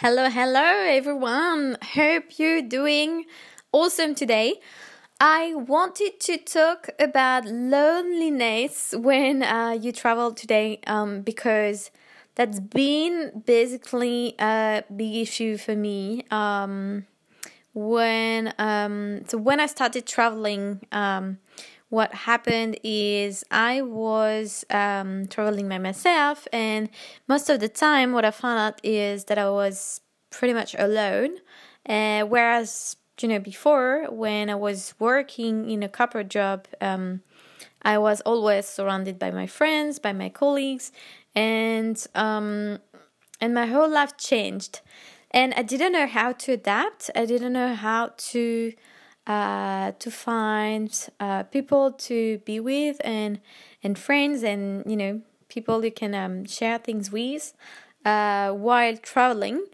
Hello, hello, everyone. Hope you're doing awesome today. I wanted to talk about loneliness when uh, you travel today um, because that's been basically a big issue for me. Um, when um, so when I started traveling, um, what happened is I was um, traveling by myself, and most of the time, what I found out is that I was pretty much alone. Uh, whereas, you know, before when I was working in a corporate job, um, I was always surrounded by my friends, by my colleagues, and um, and my whole life changed. And I didn't know how to adapt. I didn't know how to uh, to find uh, people to be with and and friends and you know people you can um, share things with uh, while traveling.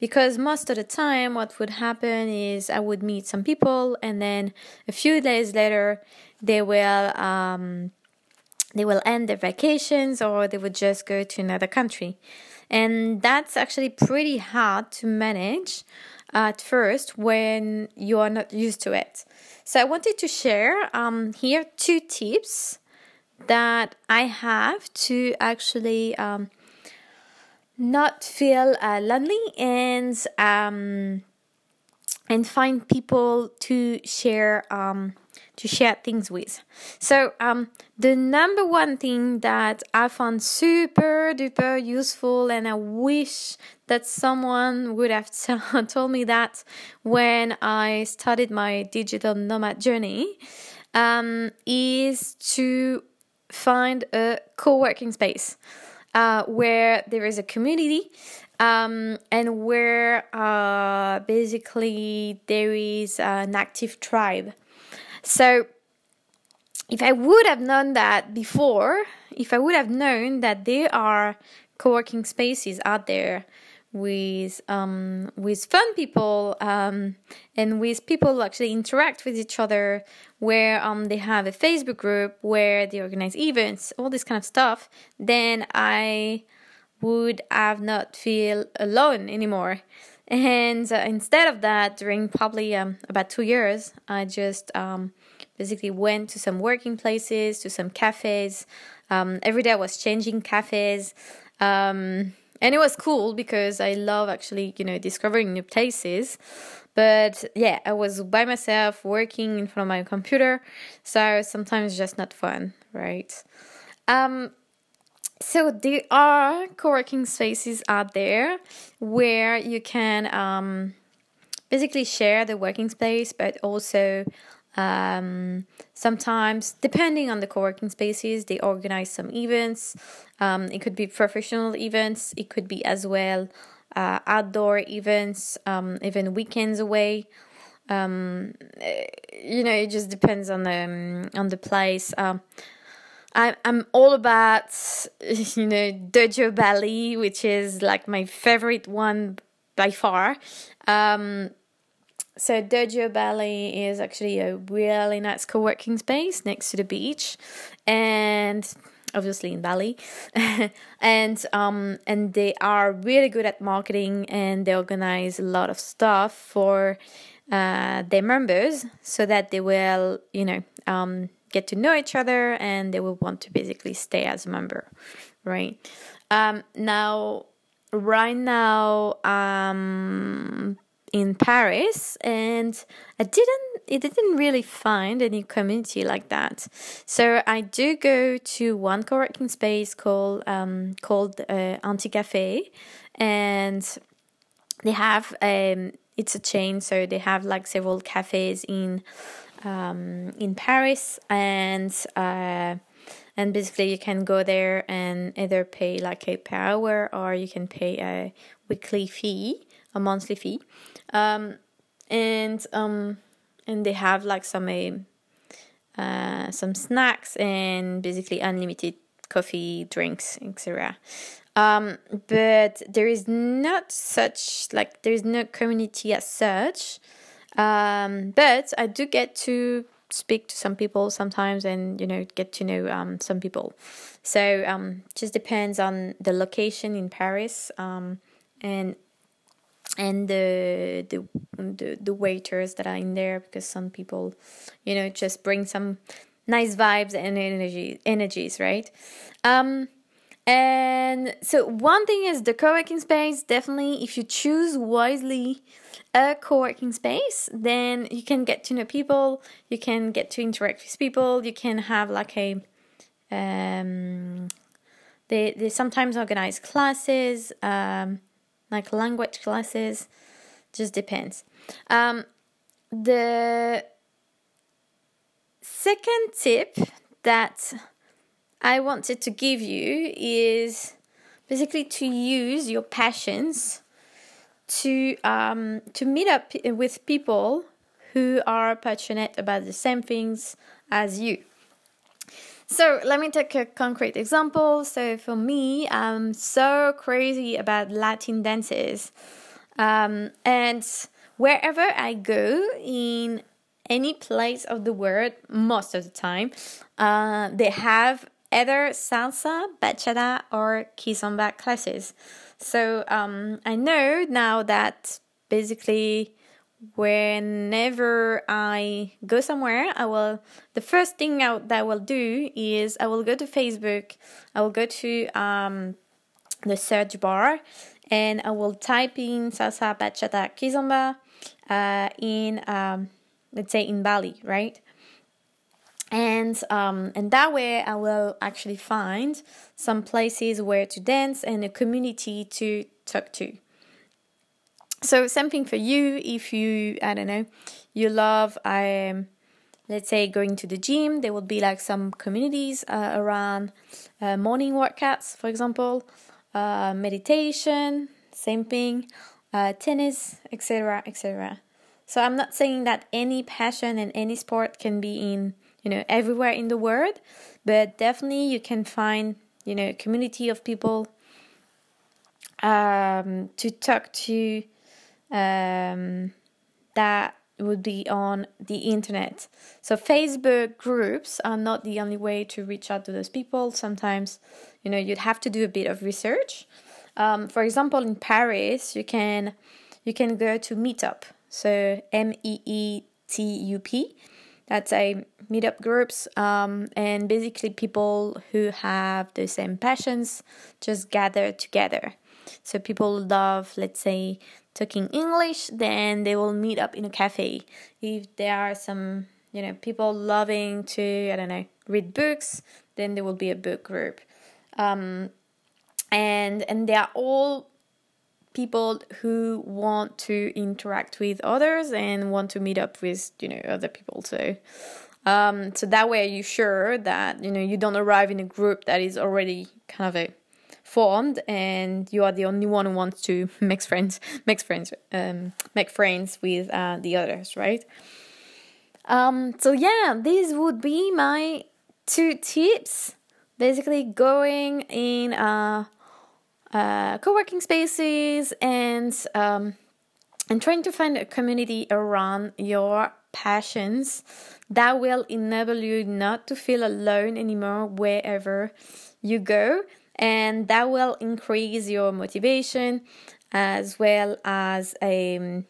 Because most of the time what would happen is I would meet some people and then a few days later they will um, they will end their vacations or they would just go to another country. And that's actually pretty hard to manage at first when you are not used to it. So I wanted to share um, here two tips that I have to actually um, not feel uh, lonely and um, and find people to share um, to share things with. So, um, the number one thing that I found super duper useful, and I wish that someone would have t- told me that when I started my digital nomad journey, um, is to find a co working space. Uh, where there is a community um, and where uh, basically there is an active tribe. So, if I would have known that before, if I would have known that there are co-working spaces out there with um, with fun people um, and with people who actually interact with each other, where um, they have a Facebook group where they organize events, all this kind of stuff, then I would have not feel alone anymore. And uh, instead of that, during probably um, about two years, I just um, basically went to some working places, to some cafes. Um, every day I was changing cafes. Um, and it was cool because I love actually, you know, discovering new places. But yeah, I was by myself working in front of my computer. So sometimes just not fun, right? Um, so there are co-working spaces out there where you can um, basically share the working space, but also um, sometimes, depending on the co-working spaces, they organize some events. Um, it could be professional events. It could be as well uh, outdoor events, um, even weekends away. Um, you know, it just depends on the um, on the place. I'm I'm all about you know Dojo Bali, which is like my favorite one by far. Um, so Dojo Bali is actually a really nice co-working space next to the beach, and obviously in Bali, and um and they are really good at marketing and they organize a lot of stuff for uh, their members so that they will you know um get to know each other and they will want to basically stay as a member, right? Um, now, right now, um, in Paris, and I didn't, it didn't really find any community like that. So I do go to one co-working space called um, called uh, Anti Cafe, and they have um, it's a chain, so they have like several cafes in um, in Paris, and uh, and basically you can go there and either pay like a per hour or you can pay a weekly fee, a monthly fee, um, and um, and they have like some uh, some snacks and basically unlimited coffee, drinks, etc. Um, but there is not such like there is no community as such. Um, but I do get to speak to some people sometimes and you know get to know um, some people. So um, just depends on the location in paris um, and and the, the the the waiters that are in there because some people you know just bring some nice vibes and energy energies right? Um and so one thing is the co-working space. Definitely if you choose wisely a co-working space then you can get to know people. You can get to interact with people. You can have like a um they they sometimes organize classes um like language classes. Just depends. Um the second tip that I wanted to give you is basically to use your passions to um, to meet up with people who are passionate about the same things as you. So let me take a concrete example. So for me, I'm so crazy about Latin dances, um, and wherever I go in any place of the world, most of the time, uh, they have either salsa, bachata, or kizomba classes. So um, I know now that basically whenever I go somewhere, I will. The first thing I, that I will do is I will go to Facebook. I will go to um, the search bar, and I will type in salsa, bachata, kizomba uh, in um, let's say in Bali, right? And um, and that way I will actually find some places where to dance and a community to talk to. So something for you if you I don't know you love um let's say going to the gym there will be like some communities uh, around uh, morning workouts for example uh, meditation same thing uh, tennis etc etc so I'm not saying that any passion and any sport can be in, you know, everywhere in the world, but definitely you can find, you know, community of people um, to talk to um, that would be on the internet. So Facebook groups are not the only way to reach out to those people. Sometimes, you know, you'd have to do a bit of research. Um, for example, in Paris, you can you can go to Meetup. So M E E T U P. That's a meetup groups, um, and basically people who have the same passions just gather together. So people love, let's say, talking English, then they will meet up in a cafe. If there are some, you know, people loving to, I don't know, read books, then there will be a book group. Um, and and they are all people who want to interact with others and want to meet up with you know other people so um, so that way you're sure that you know you don't arrive in a group that is already kind of a formed and you are the only one who wants to make friends make friends um, make friends with uh, the others right? Um, so yeah these would be my two tips. Basically going in uh, uh, co-working spaces and um, and trying to find a community around your passions that will enable you not to feel alone anymore wherever you go. And that will increase your motivation as well as um,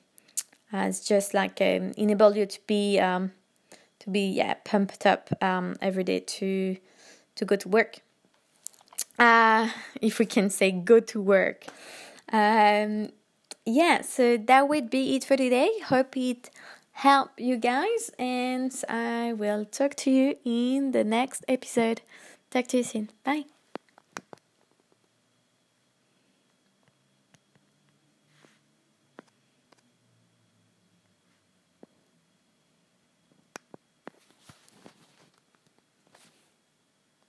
as just like um, enable you to be um, to be yeah pumped up um, every day to to go to work uh, if we can say go to work. Um, yeah, so that would be it for today. Hope it helped you guys, and I will talk to you in the next episode. Talk to you soon. Bye.